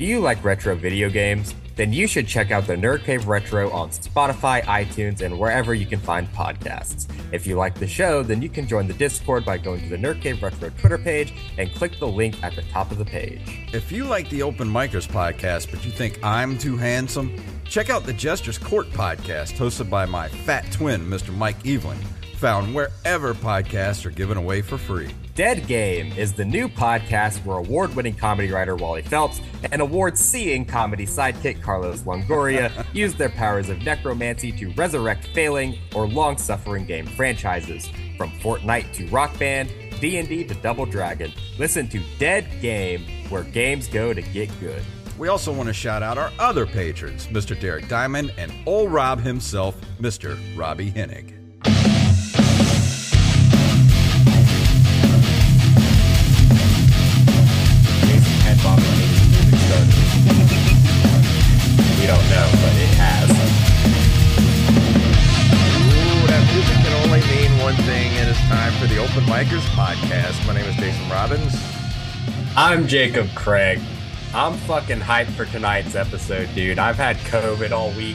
Do you like retro video games? Then you should check out the Nerd Cave Retro on Spotify, iTunes, and wherever you can find podcasts. If you like the show, then you can join the Discord by going to the Nerd Cave Retro Twitter page and click the link at the top of the page. If you like the Open Micers podcast, but you think I'm too handsome, check out the Jester's Court podcast hosted by my fat twin, Mr. Mike Evelyn, found wherever podcasts are given away for free. Dead Game is the new podcast where award winning comedy writer Wally Phelps and award seeing comedy sidekick Carlos Longoria use their powers of necromancy to resurrect failing or long suffering game franchises. From Fortnite to Rock Band, D&D to Double Dragon. Listen to Dead Game, where games go to get good. We also want to shout out our other patrons, Mr. Derek Diamond and old Rob himself, Mr. Robbie Hennig. Open Micers podcast. My name is Jason Robbins. I'm Jacob Craig. I'm fucking hyped for tonight's episode, dude. I've had COVID all week.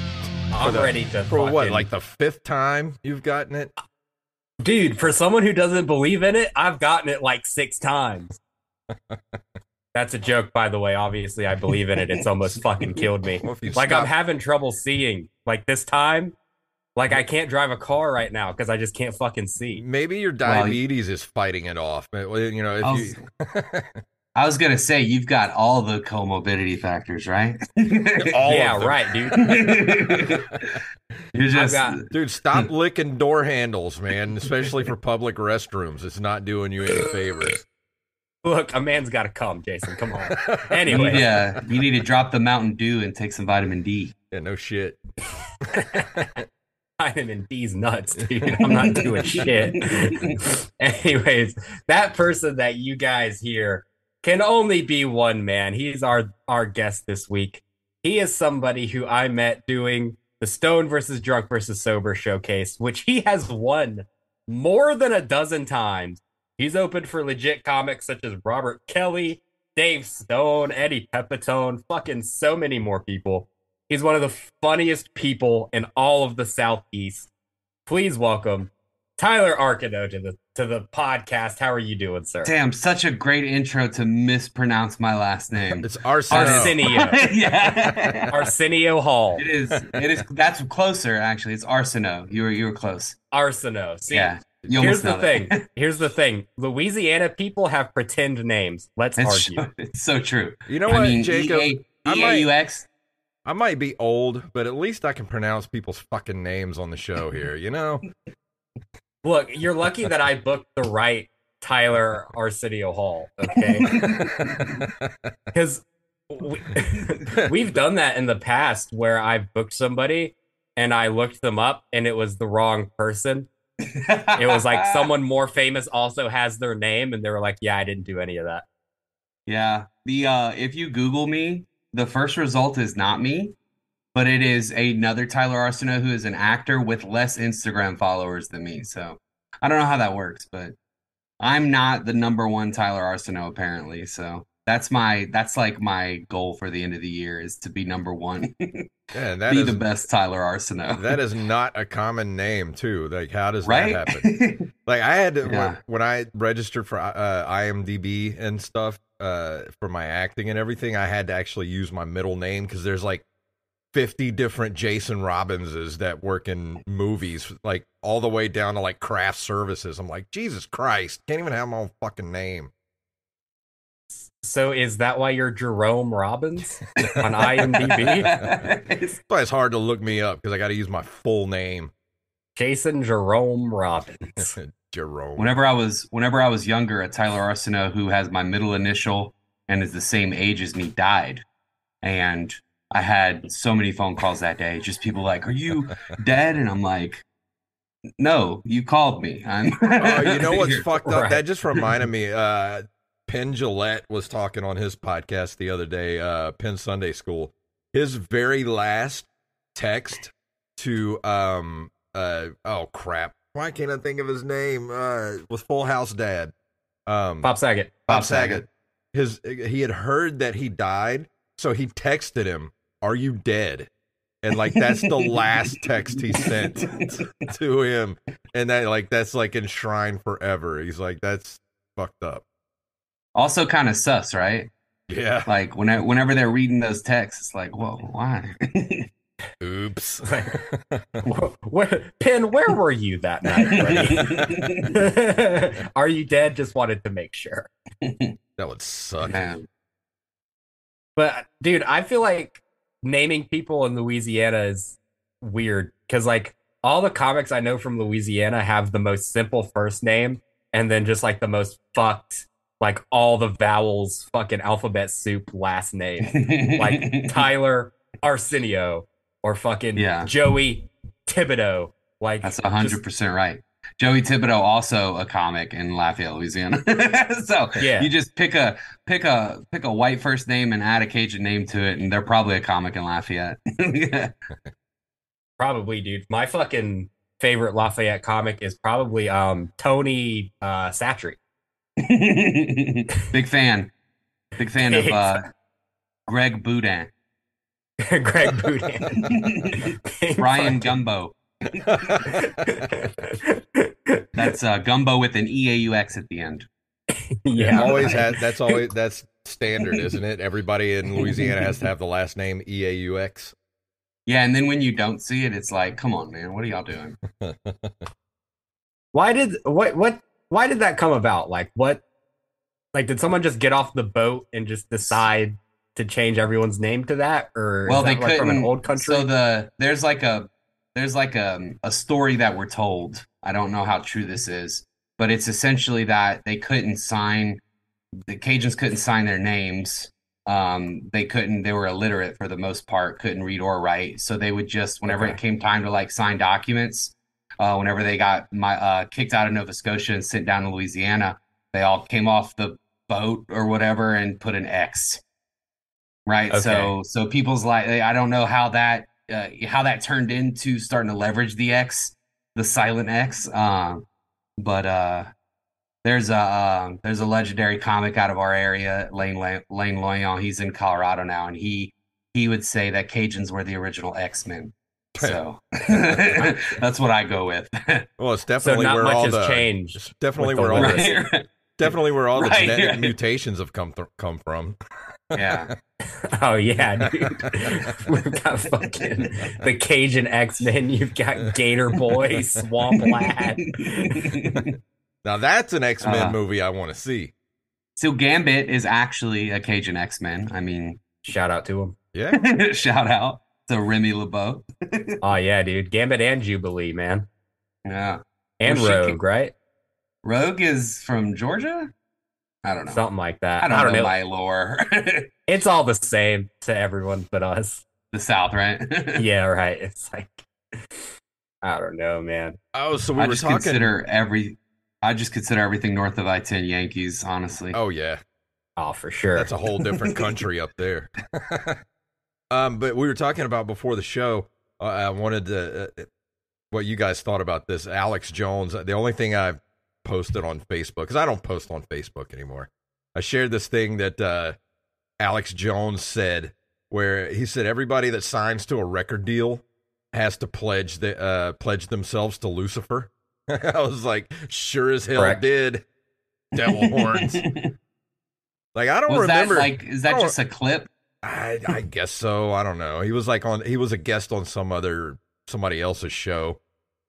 I'm the- ready to For what, fucking- like the fifth time you've gotten it? dude. For someone who doesn't believe in it, I've gotten it like six times. That's a joke, by the way. Obviously, I believe in it. It's almost fucking killed me. Well, Like stop- I'm having trouble seeing. Like this time, like I can't drive a car right now because I just can't fucking see. Maybe your diabetes is fighting it off. But, well, You know, if I you was, I was gonna say you've got all the comorbidity factors, right? all yeah, of them. right, dude. You're just got- Dude, stop licking door handles, man, especially for public restrooms. It's not doing you any favors. Look, a man's got to come, Jason. Come on. Anyway, yeah, you need to drop the Mountain Dew and take some vitamin D. Yeah, no shit. Vitamin D's nuts, dude. I'm not doing shit. Anyways, that person that you guys hear can only be one man. He's our our guest this week. He is somebody who I met doing the Stone versus Drunk versus Sober showcase, which he has won more than a dozen times. He's opened for legit comics such as Robert Kelly, Dave Stone, Eddie Pepitone, fucking so many more people. He's one of the funniest people in all of the Southeast. Please welcome Tyler Arcano to the to the podcast. How are you doing, sir? Damn, such a great intro to mispronounce my last name. It's Arsenal. Arsenio. yeah, Arsenio Hall. it is. It is. That's closer, actually. It's Arseno. You were you were close. Arseno. See, yeah. You here's the nailed it. thing. Here's the thing. Louisiana people have pretend names. Let's It's, argue. it's so true. You know I what, mean, Jacob? E I A might- U X. I might be old, but at least I can pronounce people's fucking names on the show here, you know? Look, you're lucky that I booked the right Tyler Arsenio Hall. Okay. because we, we've done that in the past where I've booked somebody and I looked them up and it was the wrong person. It was like someone more famous also has their name and they were like, "Yeah, I didn't do any of that." Yeah. The uh if you Google me, the first result is not me, but it is another Tyler Arceneaux who is an actor with less Instagram followers than me. So I don't know how that works, but I'm not the number one Tyler Arceneaux apparently. So that's my that's like my goal for the end of the year is to be number one. Yeah, that be is the best Tyler Arceneaux. that is not a common name too. Like how does right? that happen? Like I had to when, Yeah. when I registered for uh, IMDb and stuff uh, for my acting and everything, I had to actually use my middle name because there's like 50 different Jason Robbinses that work in movies, like all the way down to like craft services. I'm like, Jesus Christ, can't even have my own fucking name. So is that why you're Jerome Robbins on IMDb? It's- it's hard to look me up because I got to use my full name, Jason Jerome Robbins. Jerome. Whenever I was whenever I was younger, a Tyler Arceneaux who has my middle initial and is the same age as me died. And I had so many phone calls that day. Just people like, "Are you dead?" And I'm like, "No, you called me." I'm Oh, you know what's fucked up? Right. That just reminded me. Uh, Penn Jillette was talking on his podcast the other day, uh, Penn Sunday School. His very last text to um uh oh crap, why can't I think of his name? Uh, was Full House Dad. Um, Pop Saget. Bob Saget. His he had heard that he died, so he texted him, "Are you dead?" And like that's the last text he sent to him, and that like that's like enshrined forever. He's like, "That's fucked up." Also, kind of sus, right? Yeah. Like whenever whenever they're reading those texts, it's like, whoa, why? Oops. Wh- where, Penn, where were you that night? Are you dead? Just wanted to make sure. that would suck. Man. But dude, I feel like naming people in Louisiana is weird because like all the comics I know from Louisiana have the most simple first name and then just like the most fucked, like all the vowels, fucking alphabet soup last name, like Tyler Arsenio or fucking Yeah. Joey Thibodeau. Like That's just- hundred percent right. Joey Thibodeau, also a comic in Lafayette, Louisiana. so Yeah. you just pick a pick a pick a white first name and add a Cajun name to it, and they're probably a comic in Lafayette. Probably, dude. My fucking favorite Lafayette comic is probably um Tony uh Satry. Big fan. Big fan of uh, Greg Boudin. Greg Boudin. Brian Gumbo. That's uh, Gumbo with an E A U X at the end. yeah. always has. That's always that's standard, isn't it? Everybody in Louisiana has to have the last name E A U X. Yeah, and then when you don't see it, it's like, come on, man, what are y'all doing? Why did what what why did that come about? Like what like did someone just get off the boat and just decide to change everyone's name to that or well is they that like from an old country? so the there's like a there's like a, a story that we're told i don't know how true this is but it's essentially that they couldn't sign the cajuns couldn't sign their names um they couldn't they were illiterate for the most part couldn't read or write so they would just whenever Okay. it came time to like sign documents uh whenever they got my uh kicked out of nova scotia and sent down to louisiana they all came off the boat or whatever and put an x. Right? Okay. so so people's like i don't know how that uh, how that turned into starting to leverage the x the silent x um but uh there's a um, there's a legendary comic out of our area lane lane, lane loyon. He's in colorado now and he he would say that cajuns were the original x-men so that's what i go with Well, it's so definitely not where much all the changed. definitely where all the, lyrics. right definitely where all the Right, genetic right. mutations have come th- come from. yeah Oh yeah, dude. We've got fucking the Cajun X Men. You've got Gator Boy, Swamp Lad. Now that's an X Men Uh, movie I want to see. so gambit is actually a cajun x-men i mean Shout out to him. Yeah, shout out to remy lebeau Oh yeah, dude. Gambit and Jubilee, man, yeah and Well, shit, Rogue, right? rogue is from georgia i don't know Something like that. I don't, know, my lore. It's all the same to everyone but us. the South, right? Yeah, right. It's like I don't know, man. Oh, so we I were just talking. consider every. I just consider everything north of I ten Yankees. Honestly, oh yeah, Oh, for sure. that's a whole different country up there. Um, but we were talking about before the show. Uh, I wanted to uh, what you guys thought about this. Alex Jones. The only thing I posted on Facebook because I don't post on Facebook anymore. I shared this thing that uh, Alex Jones said, where he said everybody that signs to a record deal has to pledge the uh, pledge themselves to Lucifer. I was like, sure as hell Correct. did. Devil horns. Like I don't was that remember. like? Is that just a clip? I, I guess so. I don't know. He was like on. He was a guest on some other somebody else's show.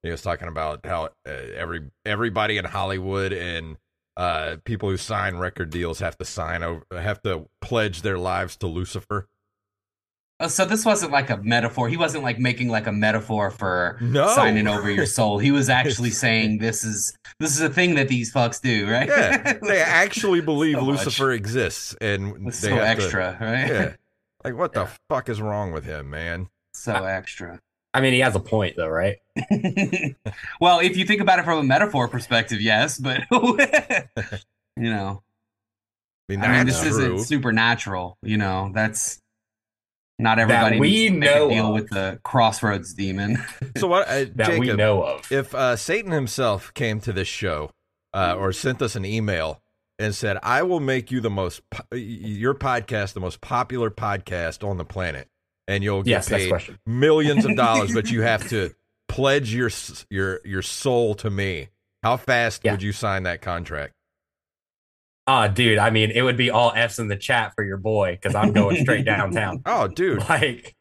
He was talking about how uh, every everybody in Hollywood and uh, people who sign record deals have to sign over, have to pledge their lives to Lucifer. Oh, so this wasn't like a metaphor. He wasn't like making like a metaphor for No. signing over your soul. He was actually saying this is this is a thing that these fucks do, right? Yeah, they actually believe So much. Lucifer exists, and It's they so have to- extra, right? yeah, like what the fuck is wrong with him, man? so extra. I mean, he has a point though, right? well, if you think about it from a metaphor perspective, yes, but you know, I mean, I mean, this true. isn't supernatural. You know, that's not everybody we needs to know deal of. with the crossroads demon. so what, uh, That we know of. if uh, Satan himself came to this show uh, or sent us an email and said, "I will make you the most your podcast the most popular podcast on the planet, and you'll get Yes, paid millions of dollars, but you have to pledge your your your soul to me." How fast Yeah. would you sign that contract? Ah, dude, I mean, it would be all F's in the chat for your boy because I'm going straight downtown. Oh, dude, Like,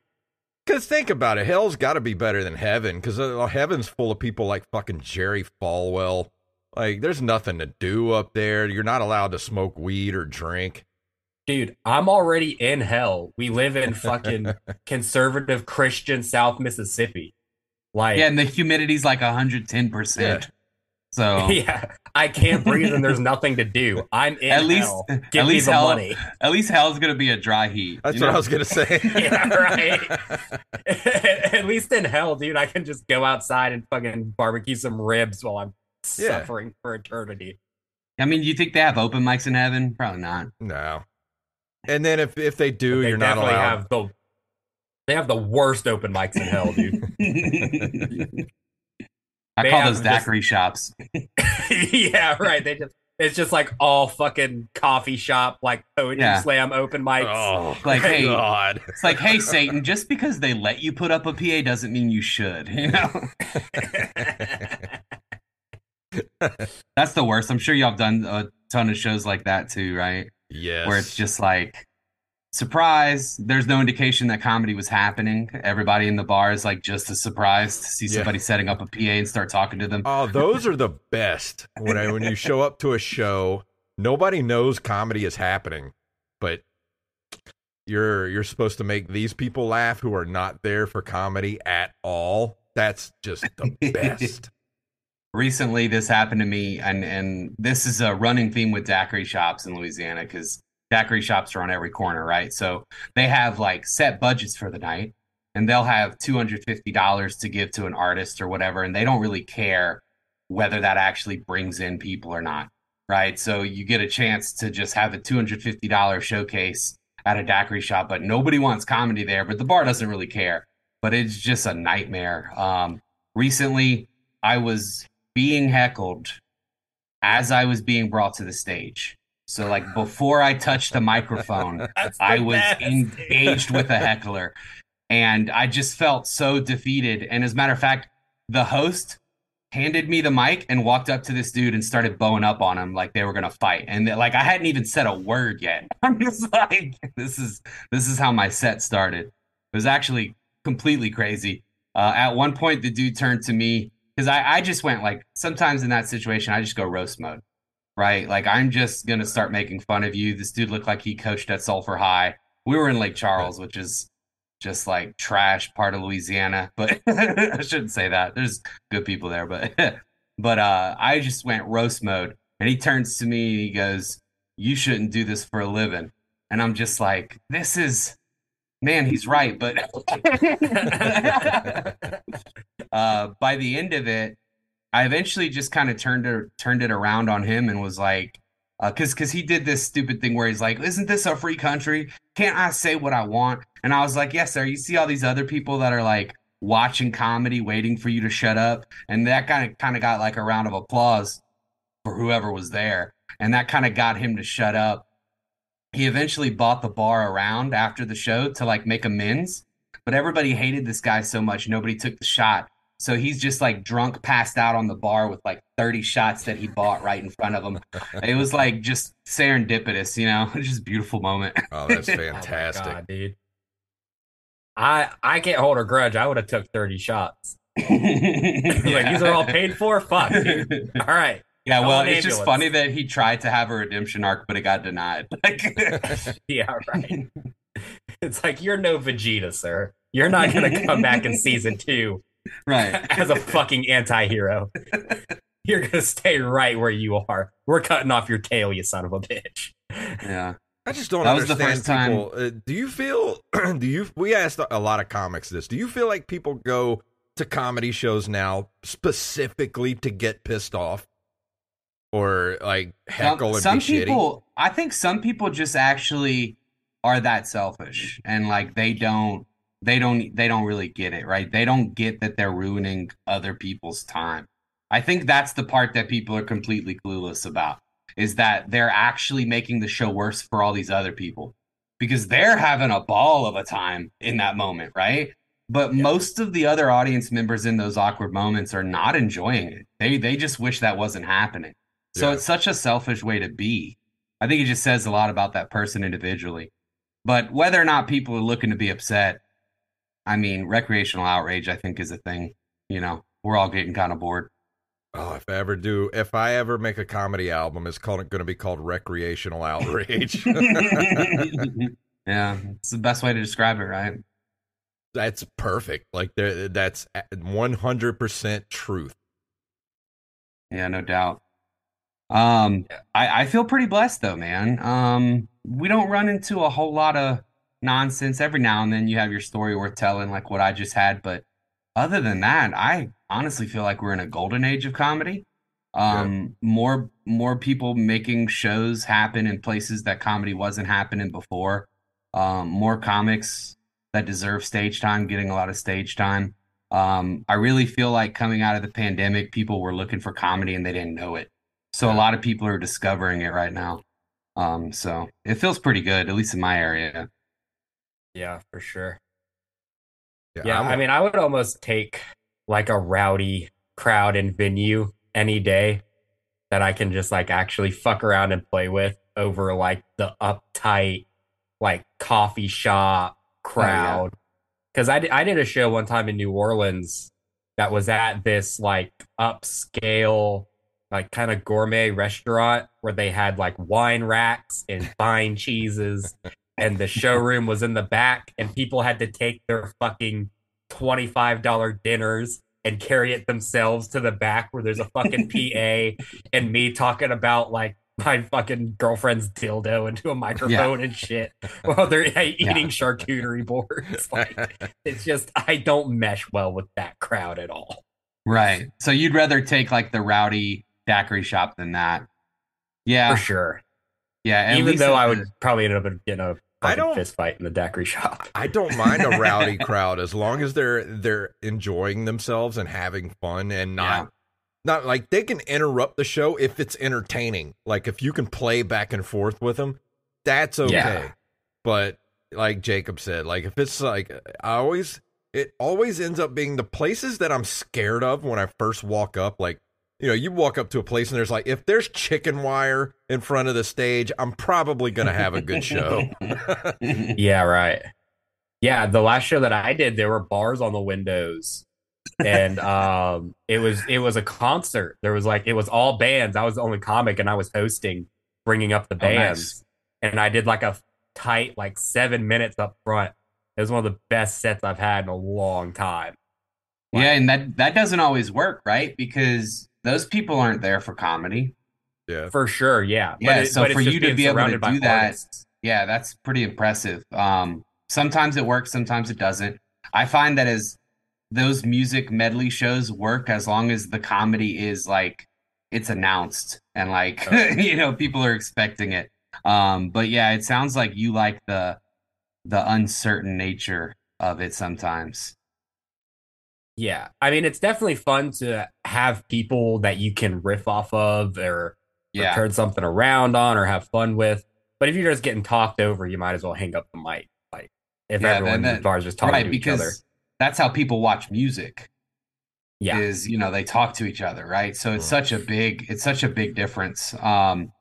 Because think about it, hell's got to be better than heaven. Because uh, heaven's full of people like fucking Jerry Falwell. Like, there's nothing to do up there. You're not allowed to smoke weed or drink. dude, I'm already in hell. We live in fucking conservative Christian South Mississippi. Like, Yeah, and the humidity's like 110%. Yeah. So yeah, I can't breathe and there's nothing to do. I'm in At least- hell. at Give me least the hell- money. at least hell's gonna be a dry heat. That's you what know? I was gonna say. Yeah, right. At least in hell, dude, I can just go outside and fucking barbecue some ribs while I'm Yeah. suffering for eternity. I mean, you think they have open mics in heaven? Probably not. no. And then if if they do, they you're not definitely allowed. have the they have the worst open mics in hell, dude. I They call those this- daiquiri shops. yeah, right. They just it's just like all fucking coffee shop like poetry Yeah. slam open mics. oh, Like, hey, God. It's like, hey, Satan, just because they let you put up a PA doesn't mean you should. You know, that's the worst. I'm sure y'all have done a ton of shows like that too, right? yes. Where it's just like, surprise. There's no indication that comedy was happening. Everybody in the bar is like just as surprised to see Yeah. somebody setting up a PA and start talking to them. Oh, those are the best. When I, when you show up to a show, nobody knows comedy is happening, but you're you're supposed to make these people laugh who are not there for comedy at all. That's just the best. Recently this happened to me and and this is a running theme with daiquiri shops in louisiana because daiquiri shops are on every corner right? So they have like set budgets for the night and they'll have $250 to give to an artist or whatever and they don't really care whether that actually brings in people or not right? So you get a chance to just have a $250 showcase at a daiquiri shop but nobody wants comedy there but the bar doesn't really care. But it's just a nightmare. Um recently i was being heckled as I was being brought to the stage. So like before I touched the microphone, I was best. engaged with a heckler and I just felt so defeated. And as a matter of fact, the host handed me the mic and walked up to this dude and started bowing up on him like they were gonna fight. And like I hadn't even said a word yet. I'm just like, this is this is how my set started. It was actually completely crazy. Uh, at one point, the dude turned to me because I, I just went like sometimes in that situation I just go roast mode, right? Like I'm just gonna start making fun of you. This dude looked like he coached at Sulphur High. We were in Lake Charles, which is just like trash part of Louisiana, but I shouldn't say that. There's good people there, but but uh I just went roast mode and he turns to me and he goes, You shouldn't do this for a living. And I'm just like, this is man, he's right, but uh, by the end of it, I eventually just kind of turned it turned it around on him and was like, because because he did this stupid thing where he's like, "Isn't this a free country? Can't I say what I want?" And I was like, "Yes, sir. You see all these other people that are like watching comedy, waiting for you to shut up," and that kind of kind of got like a round of applause for whoever was there, and that kind of got him to shut up. He eventually bought the bar around after the show to like make amends, but everybody hated this guy so much, nobody took the shot. So he's just like drunk, passed out on the bar with like 30 shots that he bought right in front of him. It was like just serendipitous, you know, just beautiful moment. Oh, that's Oh my fantastic. God, dude. I I can't hold a grudge. I would have took 30 shots. like these are all paid for? Fuck, dude. All right. Yeah, well, an it's just funny that he tried to have a redemption arc, but it got denied. Like, Yeah, right. It's like you're no Vegeta, sir. You're not gonna come back in season two right. as a fucking anti-hero. You're gonna stay right where you are. We're cutting off your tail, you son of a bitch. Yeah. I just don't That was the understand first time- people. Uh, do you feel? do you? We asked a lot of comics this. Do you feel like people go to comedy shows now specifically to get pissed off, or like heckle some, and some be shitty? people i think some people just actually are that selfish and like they don't they don't they don't really get it right they don't get that they're ruining other people's time i think that's the part that people are completely clueless about is that they're actually making the show worse for all these other people because they're having a ball of a time in that moment, right? But yeah. most of the other audience members in those awkward moments are not enjoying it. They they just wish that wasn't happening. So yeah. it's such a selfish way to be. I think it just says a lot about that person individually. But whether or not people are looking to be upset, I mean, recreational outrage, I think, is a thing. You know, we're all getting kind of bored. Oh, if I ever do, if I ever make a comedy album, it's called going to be called Recreational Outrage. yeah, it's the best way to describe it, right? That's perfect. Like that's one hundred percent truth. Yeah, no doubt. Um, I, I feel pretty blessed though, man. Um, we don't run into a whole lot of nonsense. Every now and then you have your story worth telling, like what I just had. But other than that, I honestly feel like we're in a golden age of comedy. Um, yeah. more more people making shows happen in places that comedy wasn't happening before. Um, more comics that deserve stage time getting a lot of stage time. Um, I really feel like coming out of the pandemic, people were looking for comedy and they didn't know it. So a lot of people are discovering it right now. Um, so it feels pretty good, at least in my area. Yeah, for sure. Yeah, yeah I mean, I would almost take like a rowdy crowd and venue any day that I can just like actually fuck around and play with over like the uptight like coffee shop crowd. Because oh, yeah. I, I did a show one time in New Orleans that was at this like upscale like kind of gourmet restaurant where they had like wine racks and fine cheeses and the showroom was in the back and people had to take their fucking $25 dinners and carry it themselves to the back where there's a fucking PA and me talking about like my fucking girlfriend's dildo into a microphone yeah. and shit while they're eating yeah. charcuterie boards. Like, it's just I don't mesh well with that crowd at all. Right. So you'd rather take like the rowdy daiquiri shop than that. Yeah. For sure. Yeah. Even though I would probably end up getting a I don't fist fight in the daiquiri shop. I don't mind a rowdy crowd as long as they're they're enjoying themselves and having fun and not yeah. not like they can interrupt the show if it's entertaining. Like if you can play back and forth with them, that's okay. Yeah. But like Jacob said, like if it's like I always it always ends up being the places that I'm scared of when I first walk up like you know, you walk up to a place and there's like, if there's chicken wire in front of the stage, I'm probably going to have a good show. yeah, right. Yeah, the last show that I did, there were bars on the windows, and um, it was it was a concert. There was like it was all bands. I was the only comic, and I was hosting, bringing up the bands, oh, nice. and I did like a tight like seven minutes up front. It was one of the best sets I've had in a long time. yeah, and that that doesn't always work, right? Because those people aren't there for comedy. Yeah, for sure. Yeah, yeah. It, so for you to be able to do that, artists. yeah, that's pretty impressive. Um, sometimes it works, sometimes it doesn't. I find that as those music medley shows work, as long as the comedy is like it's announced and like okay. you know people are expecting it. Um, but yeah, it sounds like you like the the uncertain nature of it sometimes. Yeah. I mean, it's definitely fun to have people that you can riff off of or, yeah. or turn something around on or have fun with. But if you're just getting talked over, you might as well hang up the mic. Like if yeah, everyone in the bar is just talking right, to each other. That's how people watch music. Yeah. Is, you know, they talk to each other, right? So it's mm. such a big, it's such a big difference. Um,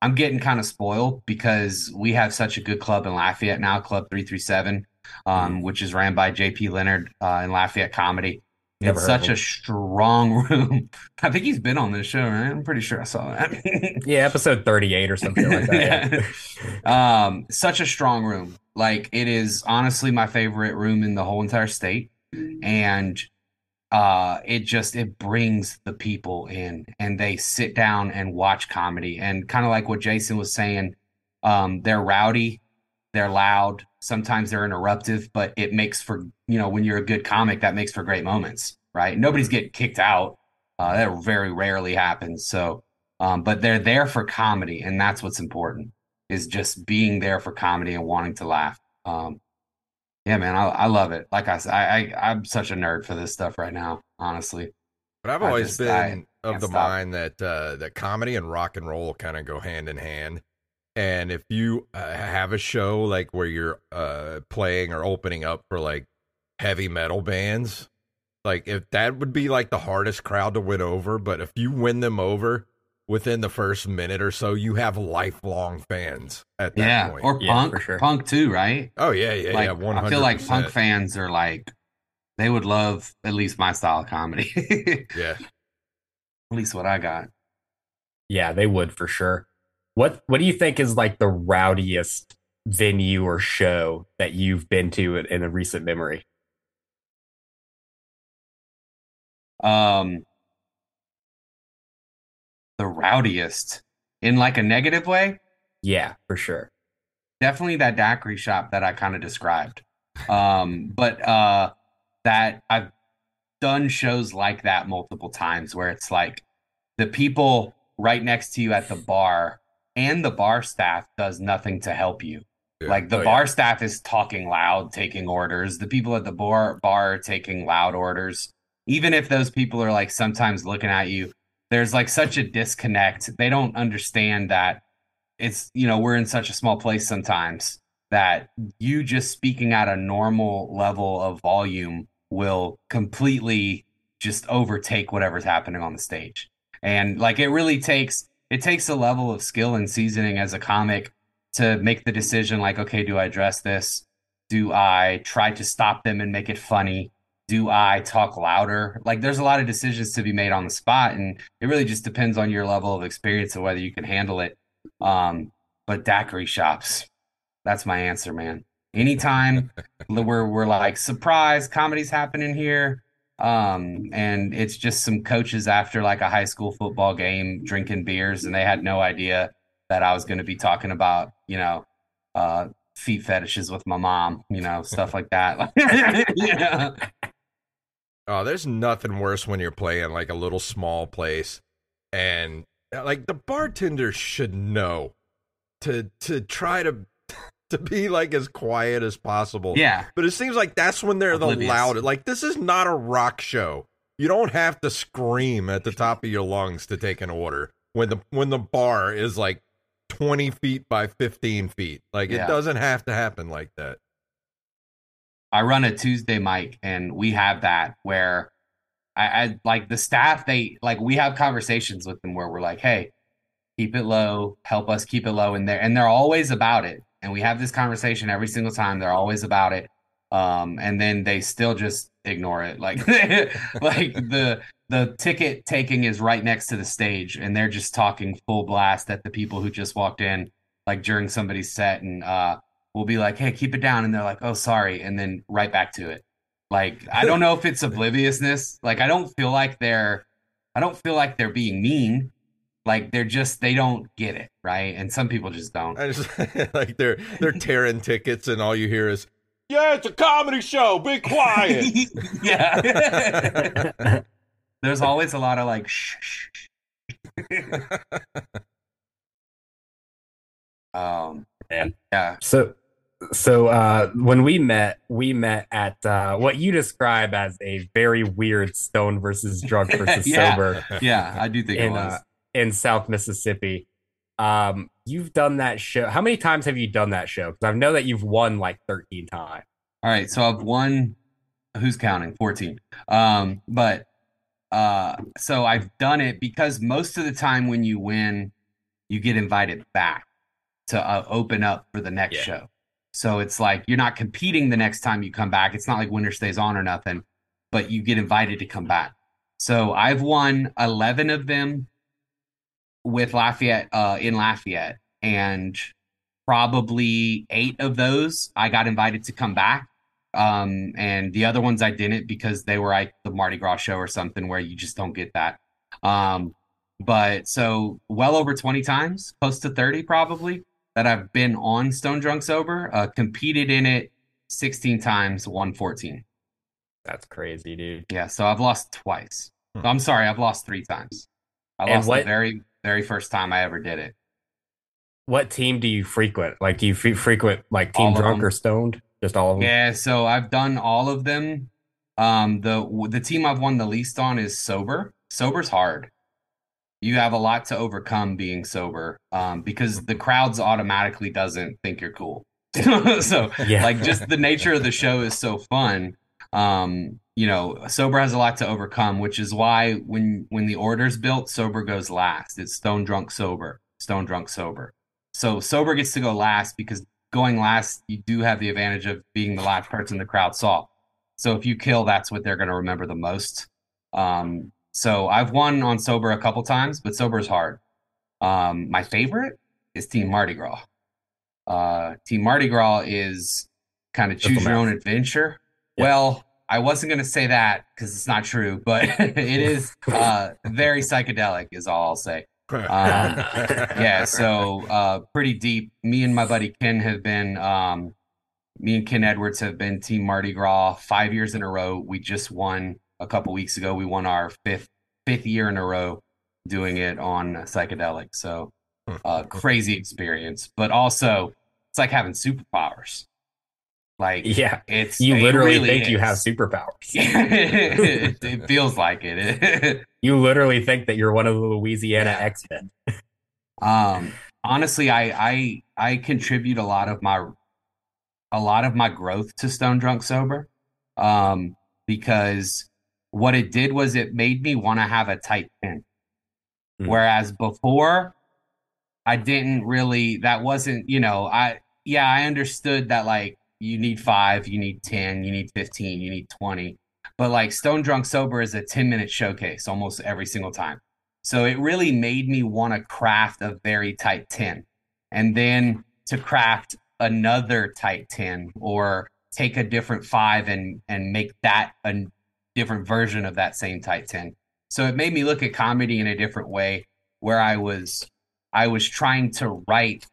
I'm getting kind of spoiled because we have such a good club in Lafayette now, Club 337, um, mm. which is ran by JP Leonard uh, in Lafayette Comedy. Never it's such a strong room. I think he's been on this show, right? I'm pretty sure I saw that. yeah, episode 38 or something like that. yeah. um, such a strong room. Like it is honestly my favorite room in the whole entire state. And uh it just it brings the people in and they sit down and watch comedy. And kind of like what Jason was saying, um, they're rowdy, they're loud, sometimes they're interruptive, but it makes for you know when you're a good comic, that makes for great moments, right? Nobody's getting kicked out. Uh, that very rarely happens. So, um, but they're there for comedy, and that's what's important is just being there for comedy and wanting to laugh. Um, yeah, man, I, I love it. Like I said, I, I I'm such a nerd for this stuff right now, honestly. But I've always just, been I, of the stop. mind that uh, that comedy and rock and roll kind of go hand in hand. And if you uh, have a show like where you're uh, playing or opening up for like heavy metal bands, like if that would be like the hardest crowd to win over, but if you win them over within the first minute or so, you have lifelong fans at that yeah, point. or Yeah, punk, for sure. punk too, right? oh yeah, yeah, like yeah. One I feel like punk fans are like they would love at least my style of comedy. Yeah. At least what I got. Yeah, they would for sure. What What do you think is like the rowdiest venue or show that you've been to in, in a recent memory? Um, the rowdiest in like a negative way. Yeah, for sure. definitely that daiquiri shop that I kind of described. Um, but uh, that I've done shows like that multiple times where it's like the people right next to you at the bar and the bar staff does nothing to help you. Yeah. Like the Oh, yeah. bar staff is talking loud, taking orders. The people at the bar bar are taking loud orders. Even if those people are like sometimes looking at you, there's like such a disconnect. They don't understand that it's you know we're in such a small place sometimes that you just speaking at a normal level of volume will completely just overtake whatever's happening on the stage and like it really takes it takes a level of skill and seasoning as a comic to make the decision like okay do i address this? Do i try to stop them and make it funny? Do i talk louder? Like there's a lot of decisions to be made on the spot and it really just depends on your level of experience and whether you can handle it. Um, but daiquiri shops, that's my answer, man. Anytime we're we're like surprise comedy's happening here, um, and it's just some coaches after like a high school football game drinking beers, and they had no idea that I was going to be talking about, you know, uh, feet fetishes with my mom, you know, stuff like that. yeah. Oh, there's nothing worse when you're playing like a little small place and uh, like the bartender should know to to try to to be like as quiet as possible. yeah. But it seems like that's when they're the loudest. Like this is not a rock show. You don't have to scream at the top of your lungs to take an order when the when the bar is like 20 feet by 15 feet. Like it doesn't have to happen like that. I run a Tuesday mic and we have that where I, I like the staff, they like we have conversations with them where we're like, hey, keep it low, help us keep it low. And they're and they're always about it. And we have this conversation every single time. They're always about it. Um, and then they still just ignore it. Like like the the ticket taking is right next to the stage and they're just talking full blast at the people who just walked in like during somebody's set and uh we'll be like, hey, keep it down. And they're like, oh, sorry. And then right back to it. Like, I don't know if it's obliviousness. Like, I don't feel like they're, I don't feel like they're being mean. Like, they're just, they don't get it. Right. And some people just don't. I just like they're they're tearing tickets and all you hear is yeah, it's a comedy show. Be quiet. yeah. There's always a lot of like, shh, shh, shh. um, Man. yeah. So, so uh, when we met, we met at uh, what you describe as a very weird stone versus Drunk versus Yeah. sober Yeah. I do think it was. uh, in South Mississippi. Um, you've done that show. How many times have you done that show? Because I know that you've won like thirteen times. All right, so I've won. Who's counting? Fourteen. Um, but uh, so I've done it because most of the time when you win, you get invited back to uh, open up for the next Yeah. show. So it's like you're not competing the next time you come back. It's not like winner stays on or nothing, but you get invited to come back. So I've won eleven of them with Lafayette uh, in Lafayette, and probably eight of those I got invited to come back. Um, and the other ones I didn't because they were like the Mardi Gras show or something where you just don't get that. Um, but so well over 20 times, close to 30 probably, that I've been on Stone Drunk Sober, uh, competed in it 16 times, won 14. That's crazy, dude. Yeah, so I've lost twice. Hmm. I'm sorry, I've lost three times. I And lost what- the very, very first time I ever did it. What team do you frequent? Like, do you fre- frequent like Team Drunk or Stoned? Just all of them. Yeah, so I've done all of them. Um, the the team I've won the least on is sober. Sober's hard. you have a lot to overcome being sober um, because the crowds automatically doesn't think you're cool. so Yeah. like just the nature of the show is so fun. Um, you know, sober has a lot to overcome, which is why when when the order's built, sober goes last. It's stone drunk sober, stone drunk sober. So sober gets to go last because going last, you do have the advantage of being the last person the crowd saw. So if you kill, that's what they're going to remember the most. Um, so I've won on sober a couple times, but sober is hard. Um, my favorite is Team Mardi Gras. Uh, Team Mardi Gras is kind of choose your own adventure. Yeah. Well, I wasn't going to say that because it's not true, but it is uh, very psychedelic, is all I'll say. Um, yeah, so uh, pretty deep. Me and my buddy Ken have been, um, me and Ken Edwards have been Team Mardi Gras five years in a row. We just won a couple weeks ago. We won our fifth fifth year in a row doing it on psychedelic. So uh, crazy experience, but also it's like having superpowers. Like yeah. it's You it literally really think you have superpowers. it, feels like it. You literally think that you're one of the Louisiana Yeah. X Men. Um, honestly, I I I contribute a lot of my a lot of my growth to Stone Drunk Sober, um, because what it did was it made me want to have a tight pin, Hmm. whereas before I didn't really. That wasn't you know I yeah I understood that like you need five, you need ten, you need fifteen, you need twenty, but like Stone Drunk Sober is a ten minute showcase almost every single time. So it really made me want to craft a very tight 10 and then to craft another tight 10 or take a different five and and make that a different version of that same tight 10. So it made me look at comedy in a different way where I was I was trying to write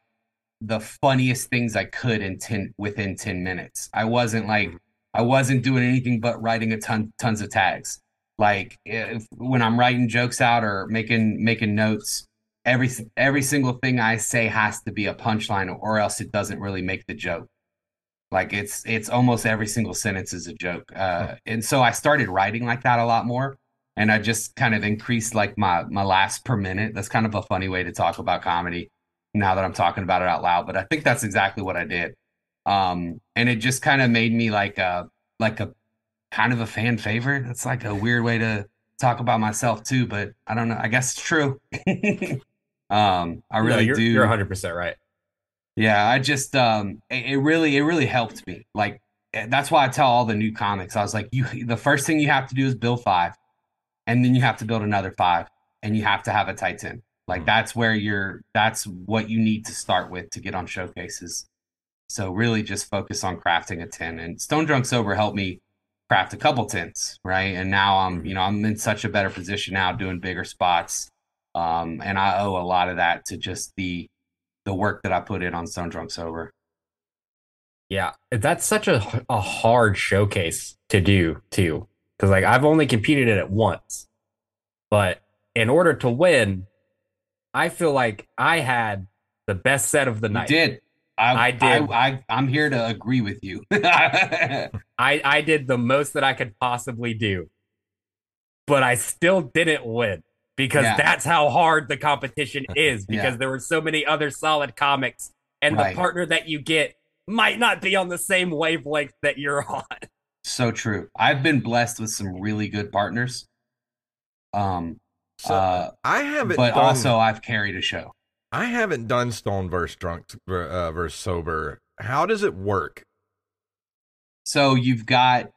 the funniest things I could in 10 within 10 minutes. I wasn't like I wasn't doing anything but writing a ton tons of tags. Like if when i'm writing jokes out or making making notes every every single thing i say has to be a punchline or else it doesn't really make the joke. Like it's it's almost every single sentence is a joke. Uh, and so i started writing like that a lot more and i just kind of increased like my my laughs per minute. That's kind of a funny way to talk about comedy now that i'm talking about it out loud but i think that's exactly what i did um and it just kind of made me like a like a kind of a fan favorite. It's like a weird way to talk about myself too, but I don't know. I guess it's true. um, I No, really you're, do. You're 100 percent right. Yeah, I just um, it, it really it really helped me. Like eh, that's why I tell all the new comics. I was like, you the first thing you have to do is build five, and then you have to build another five, and you have to have a tight ten. Like that's where you're. That's what you need to start with to get on showcases. So really, just focus on crafting a tin. And Stone Drunk Sober helped me craft a couple tins, right? And now I'm, you know, I'm in such a better position now, doing bigger spots. Um, and I owe a lot of that to just the the work that I put in on Stone Drunk Sober. Yeah, that's such a a hard showcase to do too, because like I've only competed in it once, but in order to win, I feel like I had the best set of the You night. did. I, I did. I, I, I'm here to agree with you. I I did the most that I could possibly do, but I still didn't win because Yeah. that's how hard the competition is. Yeah. Because there were so many other solid comics, and Right. the partner that you get might not be on the same wavelength that you're on. so true. I've been blessed with some really good partners. Um, So uh, I haven't, but done, also I've carried a show. I haven't done Stone versus Drunk uh, versus Sober. How does it work? So you've got,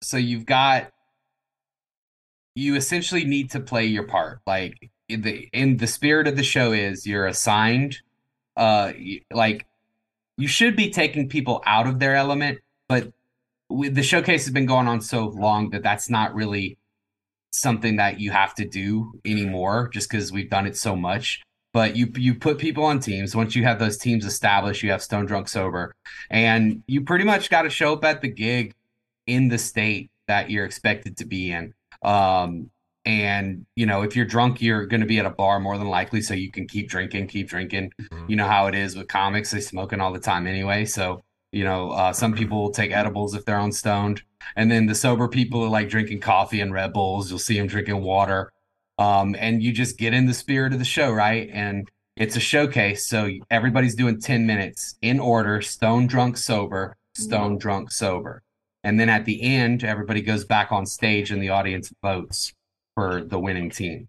so you've got, you essentially need to play your part. Like in the in the spirit of the show is you're assigned, uh, like you should be taking people out of their element, but the showcase has been going on so long that that's not really something that you have to do anymore just because we've done it so much. But you you put people on teams. Once you have those teams established you have stone drunk sober. And you pretty much got to show up at the gig in the state that you're expected to be in. Um and you know if you're drunk you're going to be at a bar more than likely so you can keep drinking keep drinking. Mhm. you know how it is with comics. They smoking all the time anyway. So you know uh, some people will take edibles if they're on stoned and then the sober people are like drinking coffee and red bulls you'll see them drinking water Um, and you just get in the spirit of the show, right? And it's a showcase, so everybody's doing 10 minutes in order, stone drunk sober, stone drunk sober. And then at the end, everybody goes back on stage and the audience votes for the winning team.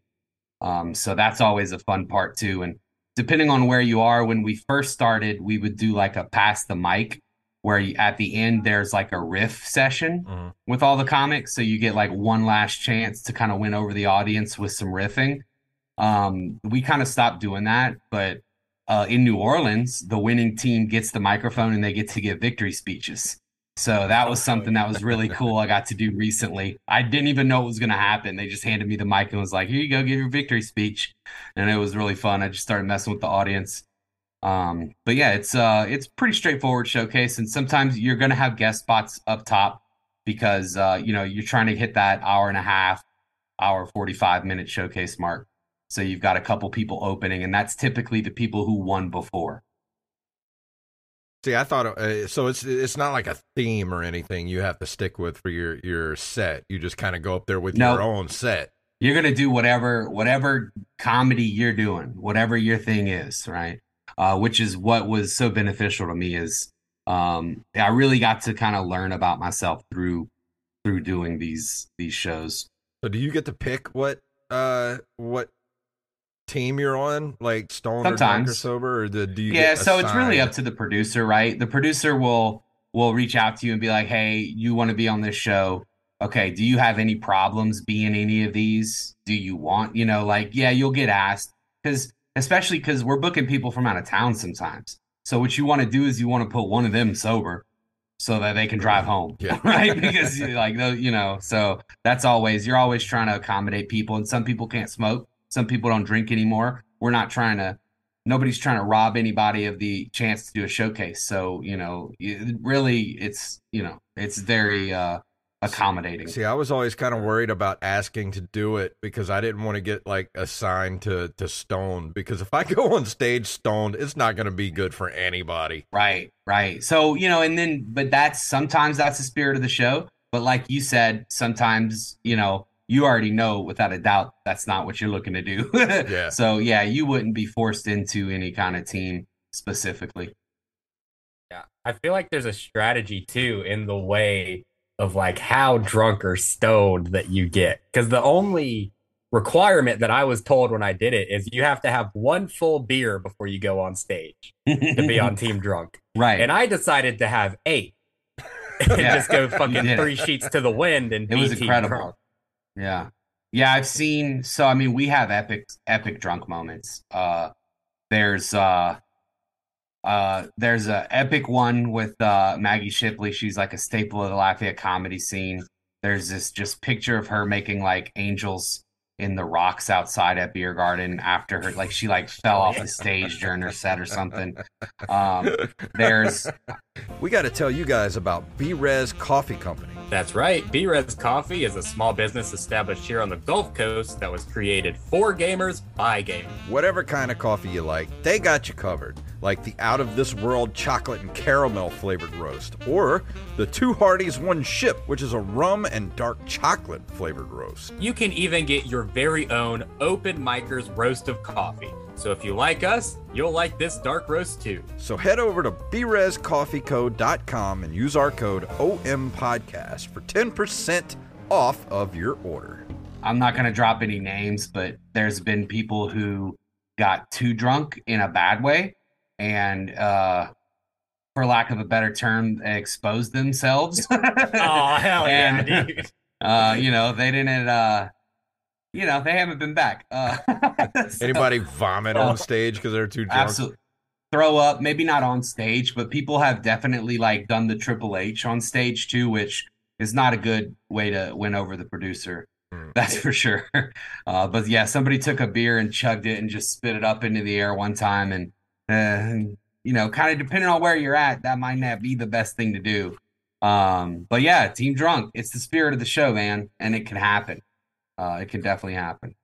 Um, so that's always a fun part too. And depending on where you are, when we first started, we would do like a pass the mic where you, at the end there's like a riff session Mhm. with all the comics. So you get like one last chance to kind of win over the audience with some riffing. Um, we kind of stopped doing that, but uh, in New Orleans, the winning team gets the microphone and they get to give victory speeches. So that was something that was really cool. I got to do recently. I didn't even know it was going to happen. They just handed me the mic and was like, "Here you go, give your victory speech," and it was really fun. I just started messing with the audience. Um, but yeah, it's uh, it's pretty straightforward showcase, and sometimes you're going to have guest spots up top because uh, you know you're trying to hit that hour and a half, hour forty five minute showcase mark. So you've got a couple people opening, and that's typically the people who won before. See, I thought uh, so. It's it's not like a theme or anything you have to stick with for your your set. You just kind of go up there with No. your own set. You're gonna do whatever whatever comedy you're doing, whatever your thing is, right? Uh, which is what was so beneficial to me is um, I really got to kind of learn about myself through through doing these these shows. So, do you get to pick what uh what team you're on, like Stone or Drunk or Sober, or the, do you? yeah so it's really up to the producer right? The producer will will reach out to you and be like hey you want to be on this show? Okay do you have any problems being any of these? Do you want you know like yeah you'll get asked. Because especially because we're booking people from out of town sometimes. So what you want to do is you want to put one of them sober so that they can drive home Yeah. right? Because like you know so that's always you're always trying to accommodate people and some people can't smoke some people don't drink anymore. We're not trying to nobody's trying to rob anybody of the chance to do a showcase. So you know really it's you know it's very uh accommodating See, I was always kind of worried about asking to do it because I didn't want to get like assigned to to Stone because if I go on stage stoned, it's not going to be good for anybody. Right, right. So, you know, and then, but that's sometimes that's the spirit of the show. But like you said, sometimes, you know, you already know without a doubt that's not what you're looking to do. Yeah. So, yeah, you wouldn't be forced into any kind of team specifically. Yeah. I feel like there's a strategy too in the way of like how drunk or stoned that you get. Because the only requirement that I was told when I did it is you have to have one full beer before you go on stage to be on Team Drunk. right. And I decided to have eight. and Yeah. just go fucking three sheets to the wind and It was incredible. Drunk. Yeah. Yeah, I've seen so I mean we have epic epic drunk moments. Uh there's uh uh there's a epic one with uh Maggie Shipley. She's like a staple of the Lafayette comedy scene. There's this just picture of her making like angels in the rocks outside at Beer Garden after her like she like fell off the stage during her set or something. Um there's We got to tell you guys about Brez Coffee Company. That's right. Brez Coffee is a small business established here on the Gulf Coast that was created for gamers by gamers. Whatever kind of coffee you like, they got you covered. Like the out of this world chocolate and caramel flavored roast, or the Two Hardies One Ship, which is a rum and dark chocolate flavored roast. You can even get your very own Open Micers roast of coffee. So if you like us, you'll like this dark roast too. So head over to brezcoffeeco.com and use our code OMPodcast for 10% off of your order. I'm not going to drop any names, but there's been people who got too drunk in a bad way and, uh, for lack of a better term, exposed themselves. Oh, hell yeah, And, dude. uh, you know, they didn't, uh, you know, they haven't been back. Uh, so- Anybody vomit on stage because they're too drunk? Absolutely. Throw up, maybe not on stage, but people have definitely like done the Triple H on stage too, which is not a good way to win over the producer. Mm. That's for sure. Uh, but yeah, somebody took a beer and chugged it and just spit it up into the air one time, and uh, you know, kind of depending on where you're at, that might not be the best thing to do. Um, but yeah, team drunk. It's the spirit of the show, man, and it can happen. Uh, it can definitely happen.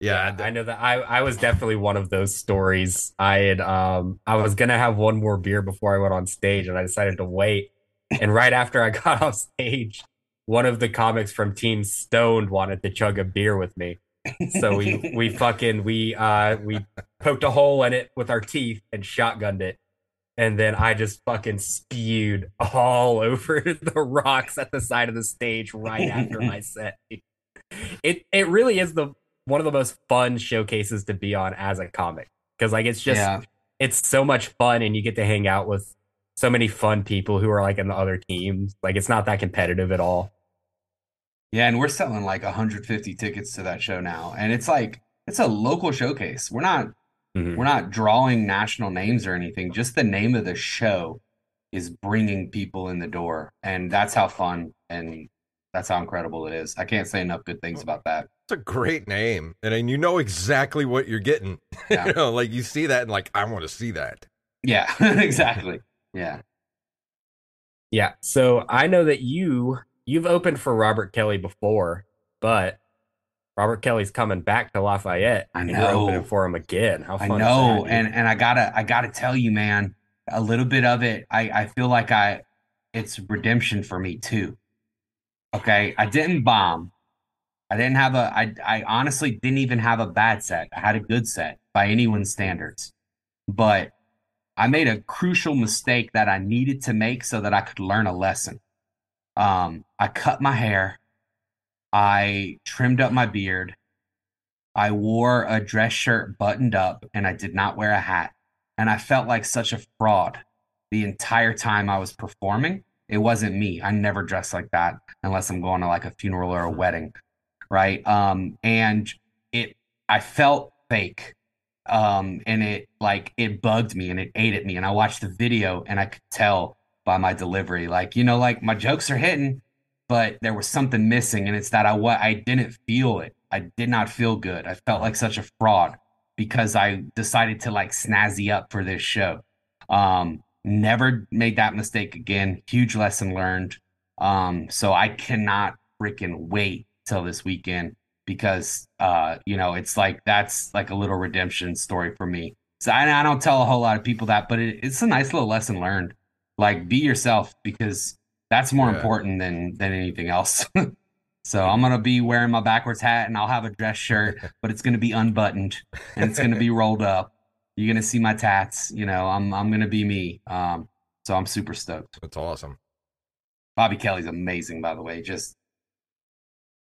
Yeah, I know that I, I was definitely one of those stories. I had um I was gonna have one more beer before I went on stage and I decided to wait. And right after I got off stage, one of the comics from Team Stoned wanted to chug a beer with me. So we we fucking we uh we poked a hole in it with our teeth and shotgunned it. And then I just fucking spewed all over the rocks at the side of the stage right after my set. It it really is the one of the most fun showcases to be on as a comic because like it's just Yeah. it's so much fun and you get to hang out with so many fun people who are like in the other teams. Like it's not that competitive at all. Yeah, and we're selling like 150 tickets to that show now, and it's like it's a local showcase. We're not Mhm. we're not drawing national names or anything. Just the name of the show is bringing people in the door, and that's how fun and that's how incredible it is. I can't say enough good things about that. It's a great name, and then you know exactly what you're getting. Yeah. you know, like you see that and like I want to see that. Yeah, exactly. Yeah. Yeah. So I know that you you've opened for Robert Kelly before, but Robert Kelly's coming back to Lafayette. I and You're know. opening for him again. How fun I know, is that, and and I gotta I gotta tell you, man, a little bit of it. I I feel like I it's redemption for me too. Okay, I didn't bomb. I didn't have a. I I honestly didn't even have a bad set. I had a good set by anyone's standards, but I made a crucial mistake that I needed to make so that I could learn a lesson. Um, I cut my hair. I trimmed up my beard. I wore a dress shirt buttoned up and I did not wear a hat. And I felt like such a fraud the entire time I was performing. It wasn't me. I never dress like that unless I'm going to like a funeral or a wedding. Right. Um, and it I felt fake. Um, and it like it bugged me and it ate at me. And I watched the video and I could tell by my delivery, like, you know, like my jokes are hitting, but there was something missing, and it's that I what I didn't feel it. I did not feel good. I felt like such a fraud because I decided to like snazzy up for this show. Um, never made that mistake again. Huge lesson learned. Um, so I cannot freaking wait till this weekend because uh, you know, it's like that's like a little redemption story for me. So I, I don't tell a whole lot of people that, but it, it's a nice little lesson learned. Like be yourself because that's more Yeah. important than than anything else. so I'm gonna be wearing my backwards hat and I'll have a dress shirt, but it's gonna be unbuttoned and it's gonna be rolled up. You're gonna see my tats. You know, I'm I'm gonna be me. Um, so I'm super stoked. That's awesome. Bobby Kelly's amazing, by the way. Just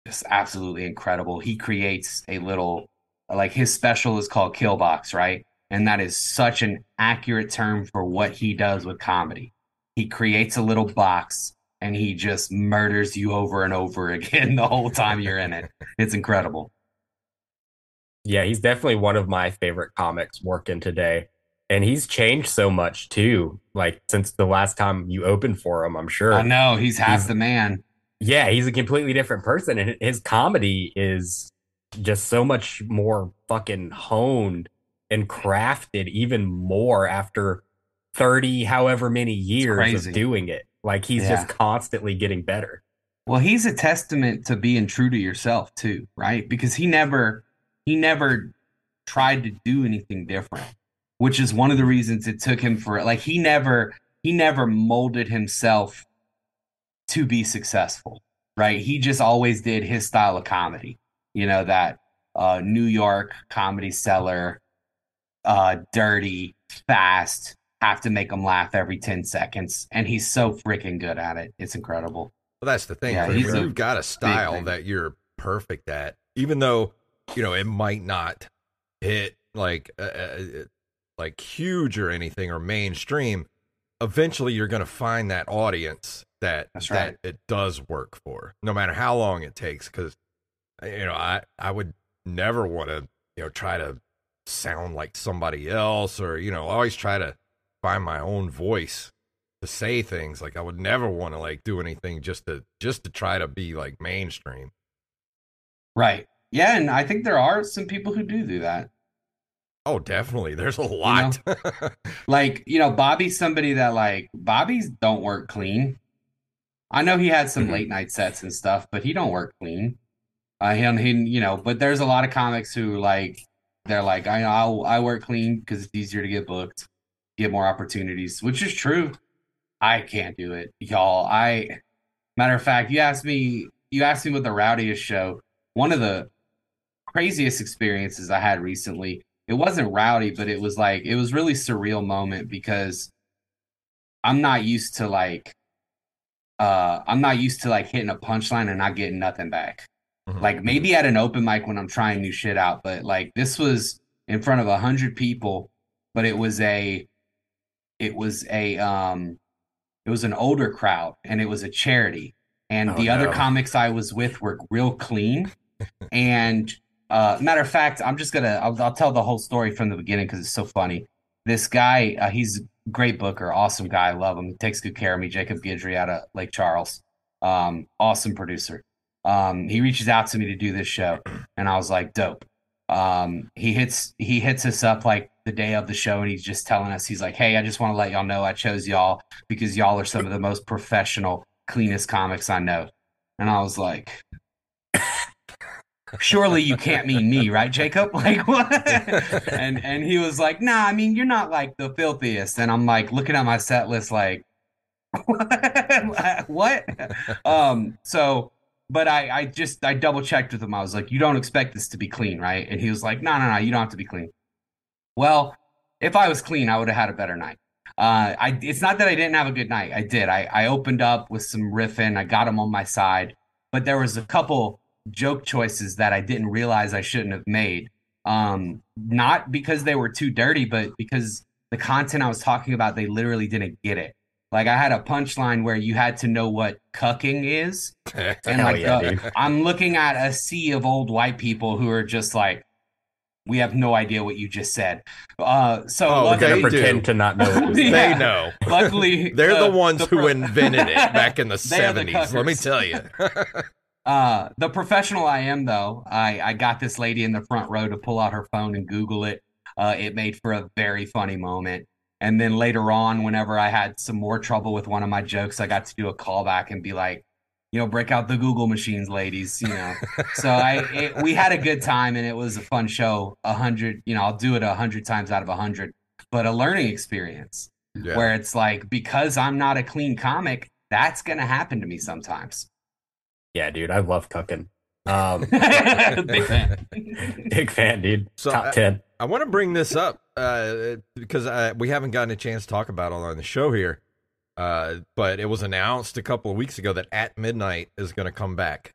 just absolutely incredible. He creates a little like his special is called Killbox, right? And that is such an accurate term for what he does with comedy. He creates a little box and he just murders you over and over again the whole time you're in it. It's incredible. Yeah, he's definitely one of my favorite comics working today. And he's changed so much too. Like since the last time you opened for him, I'm sure. I know he's half He's- the man. Yeah, he's a completely different person. And his comedy is just so much more fucking honed and crafted even more after 30, however many years of doing it. Like he's Yeah. just constantly getting better. Well, he's a testament to being true to yourself too, right? Because he never he never tried to do anything different, which is one of the reasons it took him for like he never he never molded himself to be successful, right? He just always did his style of comedy. You know that uh New York comedy cellar uh dirty, fast, have to make him laugh every 10 seconds and he's so freaking good at it. It's incredible. Well, that's the thing. Yeah, you've got a style that you're perfect at, even though you know it might not hit like uh, uh, like huge or anything or mainstream. Eventually, you're going to find that audience that That's that it does work for, no matter how long it takes. Because you know, I I would never want to you know try to sound like somebody else or you know always try to find my own voice to say things like i would never want to like do anything just to just to try to be like mainstream Right. Yeah, and I think there are some people who do do that. oh definitely there's a lot Like, you know, Bobby's somebody that like Bobby's don't work clean. I know he had some Mhm. late night sets and stuff, but he don't work clean. Uh, him, he, you know, but there's a lot of comics who like they're like, I I'll, I work clean because it's easier to get booked, get more opportunities, which is true. I can't do it, y'all. I Matter of fact, you asked me you asked me what the rowdiest show. One of the craziest experiences I had recently. It wasn't rowdy, but it was like it was really surreal moment because I'm not used to like uh I'm not used to like hitting a punchline and not getting nothing back. Mhm. Like maybe at an open mic when I'm trying new shit out, but like this was in front of a hundred people, but it was a it was a um it was an older crowd and it was a charity. And Oh, the other no. comics I was with were real clean. and uh matter of fact, I'm just gonna I'll, I'll tell the whole story from the beginning because it's so funny. This guy, uh, he's a great booker, awesome guy, I love him. He takes good care of me. Jacob Guidry out of Lake Charles, um, awesome producer. Um, he reaches out to me to do this show, and I was like, dope. Um, he hits he hits us up like the day of the show, and he's just telling us he's like, hey, I just want to let y'all know I chose y'all because y'all are some of the most professional, cleanest comics I know. And I was like, surely you can't mean me, right, Jacob? Like what? and and he was like, nah, I mean you're not like the filthiest. And I'm like looking at my set list, like what? Um, so but I I just I double checked with him. I was like, you don't expect this to be clean, right? And he was like, no, no, no, you don't have to be clean. Well, if I was clean, I would have had a better night. Uh, I it's not that I didn't have a good night. I did. I I opened up with some riffing. I got him on my side, but there was a couple joke choices that I didn't realize I shouldn't have made. Um, not because they were too dirty, but because the content I was talking about, they literally didn't get it. Like I had a punchline where you had to know what cucking is, and like yeah, the- I'm looking at a sea of old white people who are just like, we have no idea what you just said. Uh, so Oh, We're gonna They do. pretend to not know. What Yeah. They know. luckily They're the ones who pro- invented it back in the They are the 70s. Let me tell you. Uh, the professional I am, though, I, I got this lady in the front row to pull out her phone and Google it. Uh, it made for a very funny moment. And then later on, whenever I had some more trouble with one of my jokes, I got to do a callback and be like, you know, break out the Google machines, ladies. You know, so I it, we had a good time and it was a fun show. A hundred, you know, I'll do it a hundred times out of a hundred, but a learning experience Yeah. where it's like because I'm not a clean comic, that's gonna happen to me sometimes. Yeah, dude, I love cooking. Um, Big fan. big fan, dude. So, Top uh, ten. I want to bring this up uh, because uh, we haven't gotten a chance to talk about it on the show here. Uh, but it was announced a couple of weeks ago that At Midnight is going to come back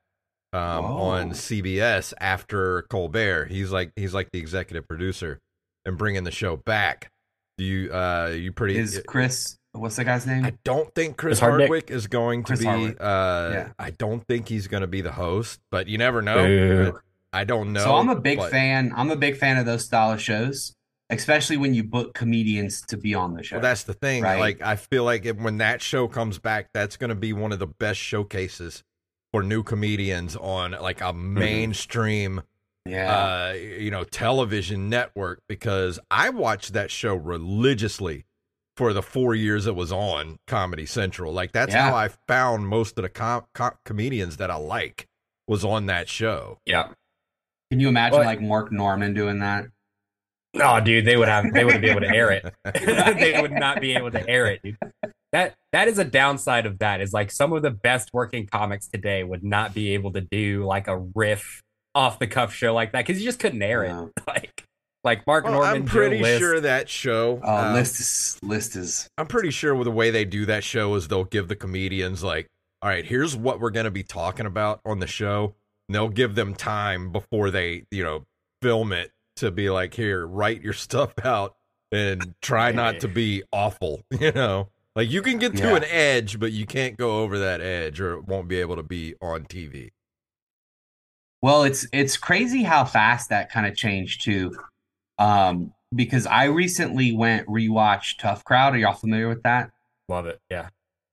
um, Oh. on CBS after Colbert. He's like he's like the executive producer and bringing the show back. Do you uh you pretty? Is Chris? What's the guy's name? I don't think Chris Chris Hardwick. Hardwick is going to be. Uh, Yeah. I don't think he's going to be the host, but you never know. Boo. I don't know. so I'm a big but- fan. I'm a big fan of those style of shows, especially when you book comedians to be on the show. Well, that's the thing. Right. Like, I feel like if, when that show comes back, that's going to be one of the best showcases for new comedians on like a mainstream, yeah. uh, you know, television network. Because I watched that show religiously for the four years it was on Comedy Central. Like, that's Yeah. how I found most of the com- com- comedians that I like was on that show. Yeah. Can you imagine What? like Mark Normand doing that? No, dude, they would have. They wouldn't be able to air it. they would not be able to air it, dude. That that is a downside of that. Is like some of the best working comics today would not be able to do like a riff off the cuff show like that because you just couldn't air it. Like like Mark Well, Normand. I'm pretty List. sure that show. Oh, um, list is list is I'm pretty sure with the way they do that show is they'll give the comedians like, all right, here's what we're going to be talking about on the show. And they'll give them time before they, you know, film it to be like, here, write your stuff out and try not to be awful, you know? Like you can get to Yeah. an edge, but you can't go over that edge or it won't be able to be on TV. Well, it's it's crazy how fast that kind of changed too. Um, because I recently went rewatch Tough Crowd. Are y'all familiar with that? Love it. Yeah.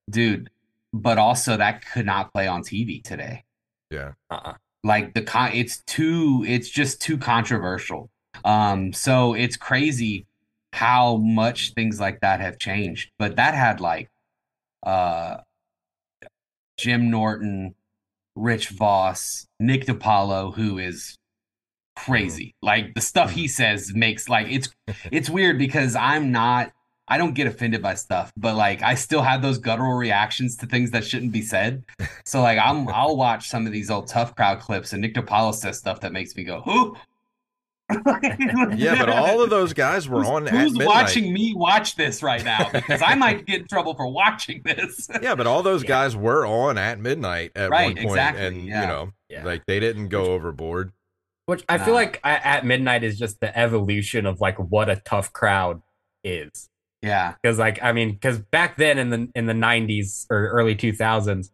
Dude, but also that could not play on TV today. Yeah. Uh-uh. Like the con it's too it's just too controversial. Um, so it's crazy how much things like that have changed. But that had like uh Jim Norton, Rich Voss, Nick DiPaolo, who is crazy. Like the stuff he says makes like it's it's weird because I'm not I don't get offended by stuff, but like I still have those guttural reactions to things that shouldn't be said. So like I'm I'll watch some of these old tough crowd clips and Nick DiPaolo says stuff that makes me go, who? Yeah, but all of those guys were who's, on at who's midnight. watching me watch this right now? Because I might get in trouble for watching this. Yeah, but all those Yeah. guys were on at midnight at Right, one point, exactly, and yeah. you know, Yeah. like they didn't go overboard. Which I feel Nah. like at, at midnight is just the evolution of like what a tough crowd is. Yeah. Because like I mean, because back then in the in the '90s or early 2000s,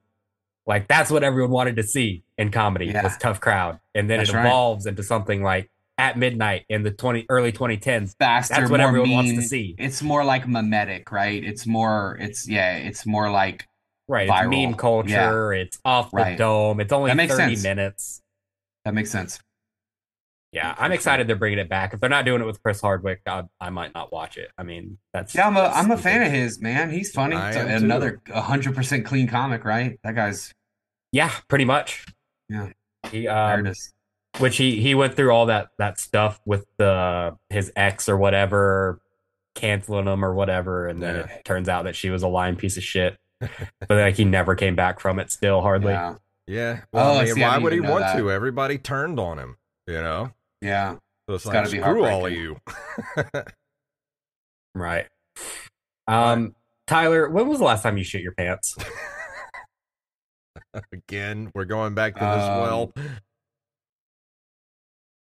like that's what everyone wanted to see in comedy Yeah. was tough crowd, and then That's it right. evolves into something like at midnight in the 20 early 2010s. Faster, That's what everyone wants to see. It's more like mimetic, right? It's more it's yeah, it's more like Right, Viral. it's meme culture. It's off the Right. dome. It's only That makes 30 sense. minutes. that makes sense. Yeah, I'm sure. excited they're bringing it back. If they're not doing it with Chris Hardwick, I, I might not watch it. I mean, that's Yeah, I'm a that's I'm a fan of his, man. He's funny. I It's am too. another hundred percent clean comic, right? That guy's Yeah, pretty much. Yeah. He um, which he he went through all that that stuff with the his ex or whatever canceling him or whatever and then Yeah. it turns out that she was a lying piece of shit but like he never came back from it still hardly Yeah. Yeah. Well, Oh, I mean, see, why didn't would he want that. to? Everybody turned on him, you know? Yeah. So it's, It's like, gotta be screw all of you. right um tyler when was the last time you shit your pants Again, we're going back to this Um, well.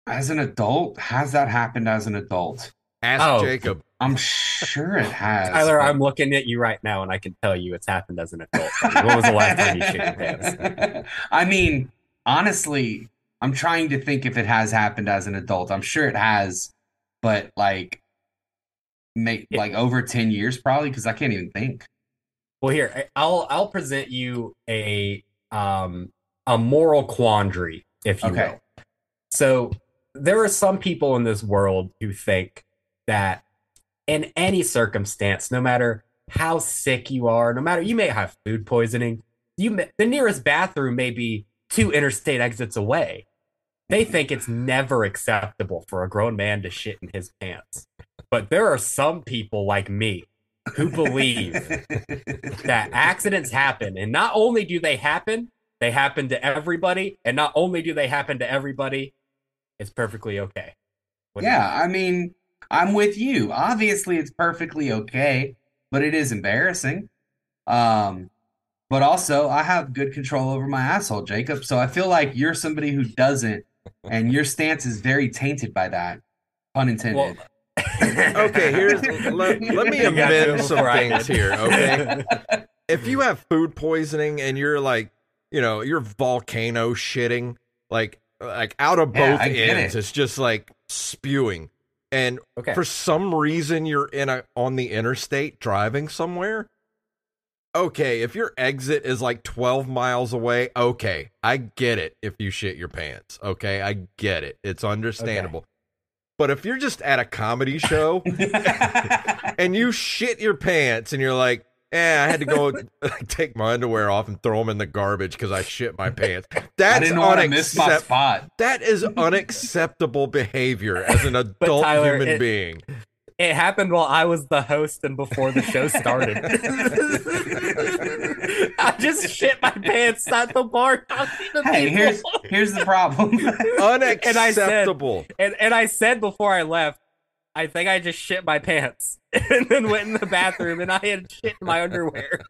As an adult, has that happened as an adult? Ask Oh. Jacob. I'm sure it has. tyler but- i'm looking at you right now and i can tell you it's happened as an adult when was the last time you shit your pants I mean, honestly, I'm trying to think if it has happened as an adult. I'm sure it has, but like, make Yeah. like over ten years probably because I can't even think. Well, here I'll I'll present you a um a moral quandary, if you Okay. will. So there are some people in this world who think that in any circumstance, no matter how sick you are, no matter you may have food poisoning, you may, the nearest bathroom may be two interstate exits away. They think it's never acceptable for a grown man to shit in his pants. But there are some people like me who believe that accidents happen and not only do they happen they happen to everybody and not only do they happen to everybody it's perfectly okay What yeah, I mean, I'm with you. Obviously, it's perfectly okay, but it is embarrassing. Um, but also, I have good control over my asshole, Jacob. So I feel like you're somebody who doesn't, and your stance is very tainted by that. Pun intended. Well- Okay, here's let, let me You amend some things here, okay? if you have food poisoning and you're like, you know, you're volcano shitting, like like out of both I get ends, it. it's just like spewing. And okay for some reason you're in a on the interstate driving somewhere. Okay, if your exit is like 12 miles away, okay, I get it if you shit your pants. Okay, I get it. It's understandable. But if you're just at a comedy show and you shit your pants and you're like, eh, I had to go take my underwear off and throw them in the garbage because I shit my pants. That's didn't want to miss my spot. That is unacceptable behavior as an adult Tyler, human it- being. It happened while i was the host and before the show started i just shit my pants at the bar talking Hey, people. here's here's the problem. Unacceptable. and, and i said before i left i think i just shit my pants and then went in the bathroom and i had shit in my underwear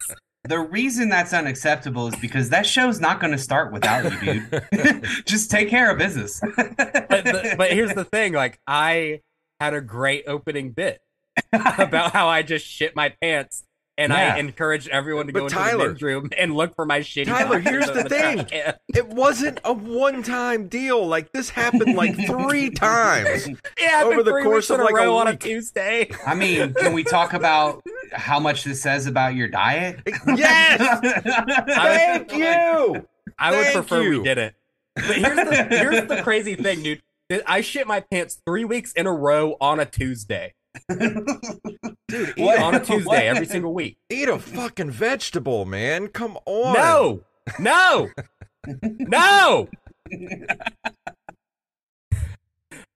the reason that's unacceptable is because that show's not going to start without you, dude. Just take care of business. but, the, but here's the thing like i had a great opening bit about how i just shit my pants and Yeah. i encouraged everyone to But go into Tyler- the men's room and look for my shitty Tyler, here's in the thing. It wasn't a one-time deal. Like this happened like three times. it happened Over the course of, like, a a row on a tuesday I mean, can we talk about how much this says about your diet? Yes. Thank you. I would Thank prefer you. we did it. But here's the here's the crazy thing, dude. I shit my pants three weeks in a row on a Tuesday. Dude, eat, What? On a Tuesday, What? every single week. eat a fucking vegetable, man. Come on. No, no, no.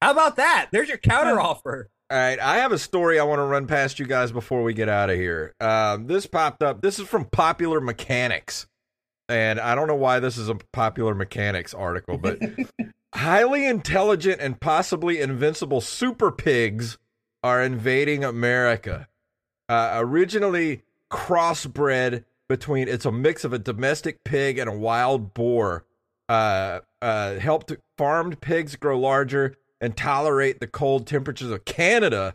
How about that? There's your counter offer. All right, I have a story I want to run past you guys before we get out of here. Um, this popped up. This is from Popular Mechanics, and I don't know why this is a Popular Mechanics article, but highly intelligent and possibly invincible super pigs are invading America. Uh, originally crossbred between, it's a mix of a domestic pig and a wild boar. Uh, uh, helped farmed pigs grow larger and tolerate the cold temperatures of Canada.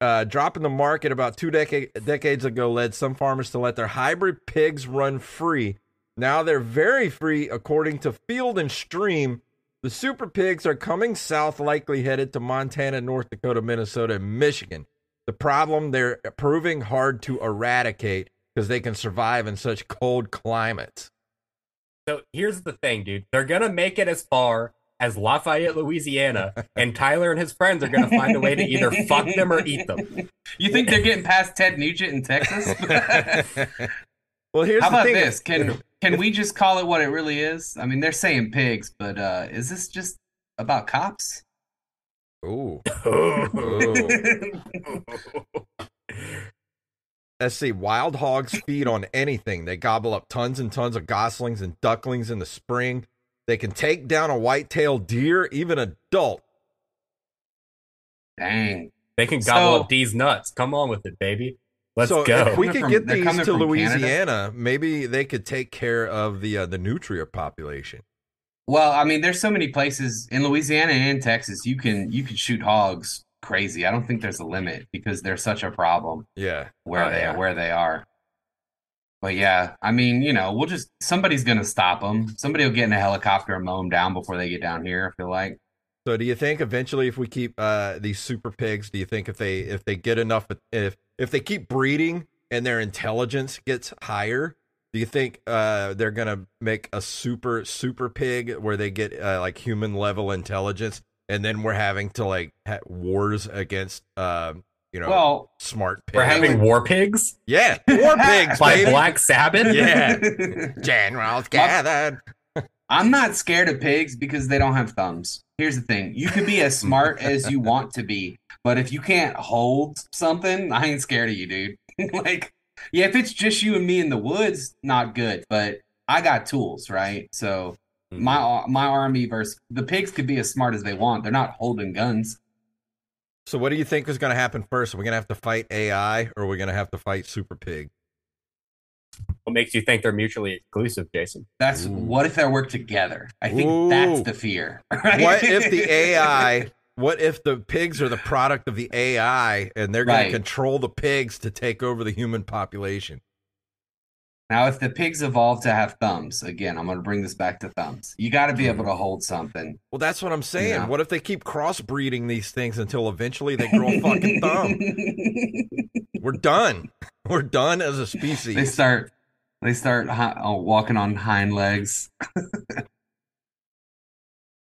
Uh, dropping the market about two decade, decades ago led some farmers to let their hybrid pigs run free. Now they're very free, according to Field and Stream. The super pigs are coming south, likely headed to Montana, North Dakota, Minnesota, and Michigan. The problem they're proving hard to eradicate because they can survive in such cold climates. So here's the thing, dude. They're gonna make it as far as Lafayette, Louisiana, and Tyler and his friends are gonna find a way to either fuck them or eat them. You think they're getting past Ted Nugent in Texas? well, here's How the about thing. this? Can can we just call it what it really is? I mean, they're saying pigs, but uh, is this just about cops? Ooh. Ooh. Let's see. Wild hogs feed on anything. They gobble up tons and tons of goslings and ducklings in the spring. They can take down a white-tailed deer, even adult. Dang. They can gobble So- up these nuts. Come on with it, baby. Let's so go. if we could from- get these to from Canada? Louisiana, maybe they could take care of the uh, the nutria population. Well, I mean, there's so many places in Louisiana and Texas you can you can shoot hogs crazy. I don't think there's a limit because they're such a problem Yeah. where Oh, they yeah. where they are. But yeah, I mean, you know, we'll just somebody's gonna stop them. Somebody will get in a helicopter and mow them down before they get down here. I feel like. So do you think eventually if we keep uh, these super pigs, do you think if they if they get enough if if they keep breeding and their intelligence gets higher, do you think uh, they're gonna make a super super pig where they get uh, like human level intelligence, and then we're having to like ha- wars against uh, you know Well, smart pigs? We're having war pigs yeah war pigs by baby. Black Sabbath. Yeah. generals gathered. I'm not scared of pigs because they don't have thumbs. Here's the thing: you can be as smart as you want to be, but if you can't hold something, I ain't scared of you, dude. like, yeah, if it's just you and me in the woods, not good. But I got tools, right? So mm-hmm. my my army versus the pigs could be as smart as they want. They're not holding guns. So what do you think is going to happen first? Are we going to have to fight AI, or are we going to have to fight super pig? What makes you think they're mutually exclusive, Jason? That's Ooh. what if they work together? I think Ooh. that's the fear. right? what if the AI? What if the pigs are the product of the AI and they're going Right. to control the pigs to take over the human population? Now, if the pigs evolve to have thumbs, again, I'm going to bring this back to thumbs. You got to be able to hold something. Well, that's what I'm saying. Yeah. What if they keep crossbreeding these things until eventually they grow a fucking thumb? We're done. We're done as a species. they start, they start hi- oh, walking on hind legs.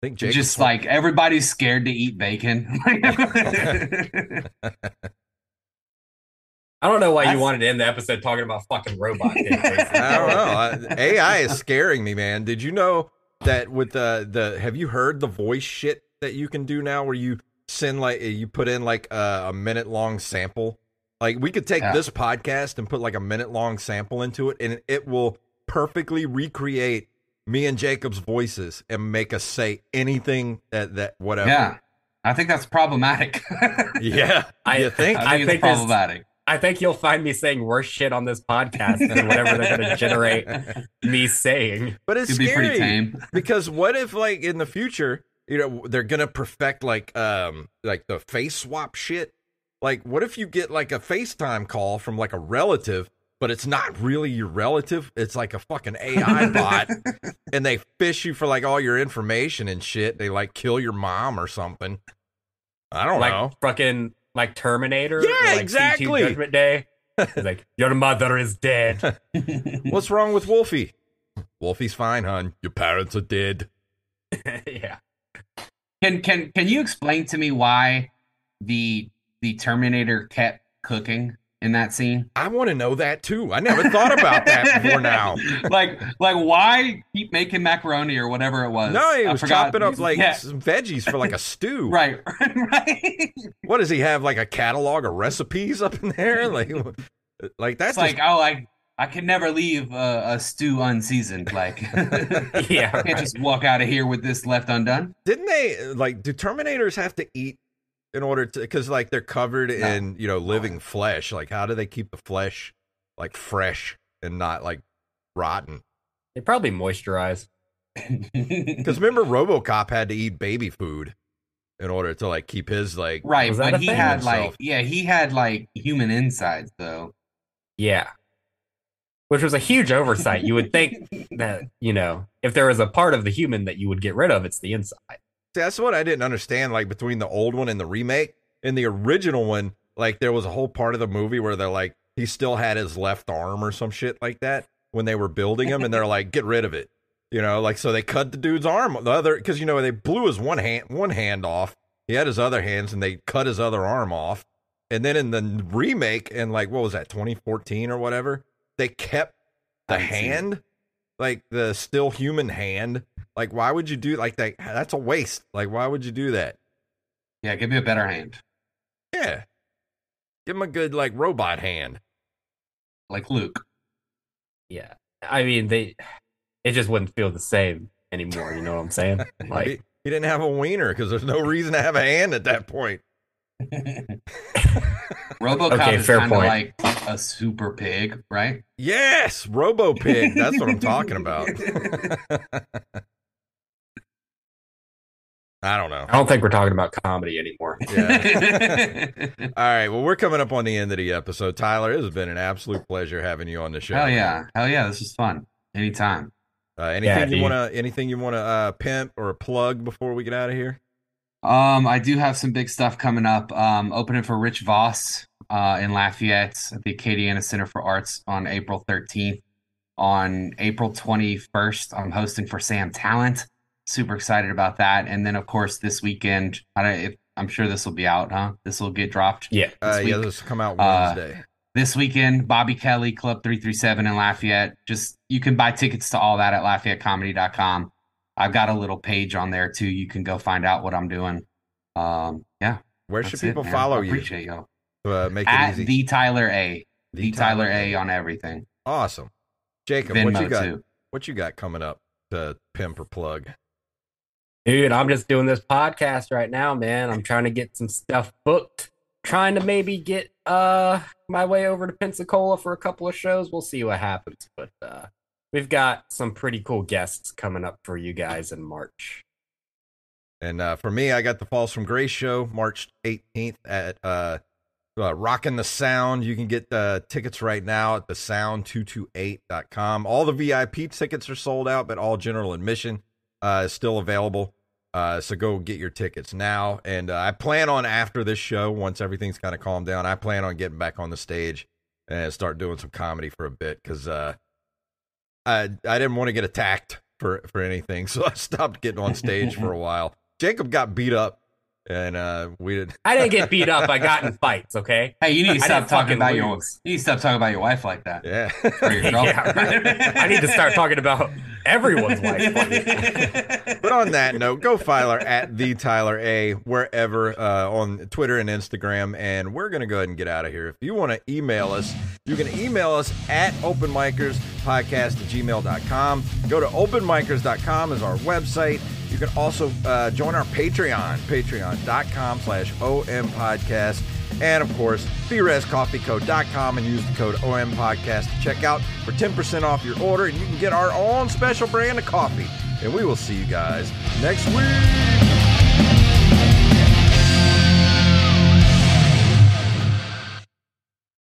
I think Jacob's Just like everybody's scared to eat bacon. I don't know why you wanted to end the episode talking about fucking robot things. Jason. I don't know. AI is scaring me, man. Did you know that with the the have you heard the voice shit that you can do now where you send like you put in like a, a minute long sample? Like we could take Yeah. this podcast and put like a minute long sample into it and it will perfectly recreate me and Jacob's voices and make us say anything that that whatever. yeah, I think that's problematic. Yeah. I- you think? I I think it's think there's- problematic. I think you'll find me saying worse shit on this podcast than whatever they're going to generate me saying. but it's Could be pretty scary. tame. because what if like in the future you know they're gonna perfect like um like the face swap shit like what if you get like a facetime call from like a relative but it's not really your relative it's like a fucking ai bot and they fish you for like all your information and shit they like kill your mom or something i don't like know fucking like Terminator. Yeah, or, like, CT exactly. Judgment Day. It's like your mother is dead. what's wrong with wolfie wolfie's fine hon your parents are dead yeah. Can can can you explain to me why the the Terminator kept cooking in that scene? I want to know that too. I never thought about that before now. like, like why keep making macaroni or whatever it was? No, he I was forgot. chopping up like Yeah, some veggies for like a stew. right, right. What does he have? Like a catalog of recipes up in there? Like, like that's It's like, oh, I I can never leave a, a stew unseasoned. Like, Yeah, I can't right. just walk out of here with this left undone. didn't they like do terminators have to eat in order to because like they're covered No. in you know living flesh like how do they keep the flesh like fresh and not like rotten They probably moisturize. because remember robocop had to eat baby food in order to like keep his like right, Was but he thing? had like, yeah, he had like human insides though. Yeah. Which was a huge oversight. You would think that, you know, if there was a part of the human that you would get rid of, it's the inside. See, that's what I didn't understand. Like between the old one and the remake, in the original one, like there was a whole part of the movie where they're like he still had his left arm or some shit like that when they were building him, and they're like, get rid of it, you know, like so they cut the dude's arm, the other because you know they blew his one hand one hand off. He had his other hands, and they cut his other arm off. And then in the remake, and like what was that, 2014 or whatever, they kept the I haven't seen it. hand, like the still human hand. Like, why would you do like that? That's a waste. Like, why would you do that? Yeah, give me a better hand, Yeah, give him a good like robot hand. like Luke. Yeah. I mean, they, it just wouldn't feel the same anymore. You know what I'm saying? he, Like, he didn't have a wiener because there's no reason to have a hand at that point. RoboCop Okay, is fair kind of point. like a super pig, right? Yes, Robo Pig. That's what I'm talking about. I don't know. I don't think we're talking about comedy anymore. Yeah. All right. Well, we're coming up on the end of the episode. Tyler, it has been an absolute pleasure having you on the show. Hell yeah, hell yeah, this is fun. Anytime. Uh, anything Yeah, you want to anything you want to uh, pimp or a plug before we get out of here? Um, I do have some big stuff coming up. Um, opening for Rich Voss uh, in Lafayette at the Acadiana Center for Arts on April 13th. On April 21st, I'm hosting for Sam Tallent. Super excited about that. And then, of course, this weekend, I don't, if, I'm sure this will be out, huh? This will get dropped. Yeah. Uh, This yeah, this will come out Uh, Wednesday. This weekend, Bobby Kelly, Club 337 in Lafayette. Just you can buy tickets to all that at LafayetteComedy.com. I've got a little page on there too. You can go find out what I'm doing. Um, yeah. Where should people man. follow I you? Appreciate y'all. Uh, make it At easy. the Tyler A. The The Tyler A on everything. Awesome, Jacob. what you got? too. What you got coming up to pimp or plug? Dude, I'm just doing this podcast right now, man. I'm trying to get some stuff booked. Trying to maybe get uh my way over to Pensacola for a couple of shows. We'll see what happens. But uh we've got some pretty cool guests coming up for you guys in March. And uh, for me, I got the Falls from Grace show March 18th at uh, uh, Rockin' the Sound. You can get the tickets right now at the sound228.com. All the VIP tickets are sold out, but all general admission uh, is still available. Uh, so go get your tickets now. And uh, I plan on after this show, once everything's kind of calmed down, I plan on getting back on the stage and start doing some comedy for a bit because uh, I I didn't want to get attacked for for anything, so I stopped getting on stage for a while. Jacob got beat up, and uh, we did. I didn't get beat up. I got in fights, okay? Hey, you need to stop talking fucking about your you need to stop talking about your wife like that. Yeah. Or your. Yeah, right. I need to start talking about everyone's wife. but on that note, go Filer at the Tyler A wherever uh, on Twitter and Instagram, and we're gonna go ahead and get out of here. If you want to email us, you can email us at openmicerspodcast at gmail.com. Go to openmicers.com is our website. You can also uh, join our Patreon, patreon.com slash OM podcast. And of course, BrezCoffeeCo.com and use the code OM Podcast to check out for 10% off your order. And you can get our own special brand of coffee. And we will see you guys next week.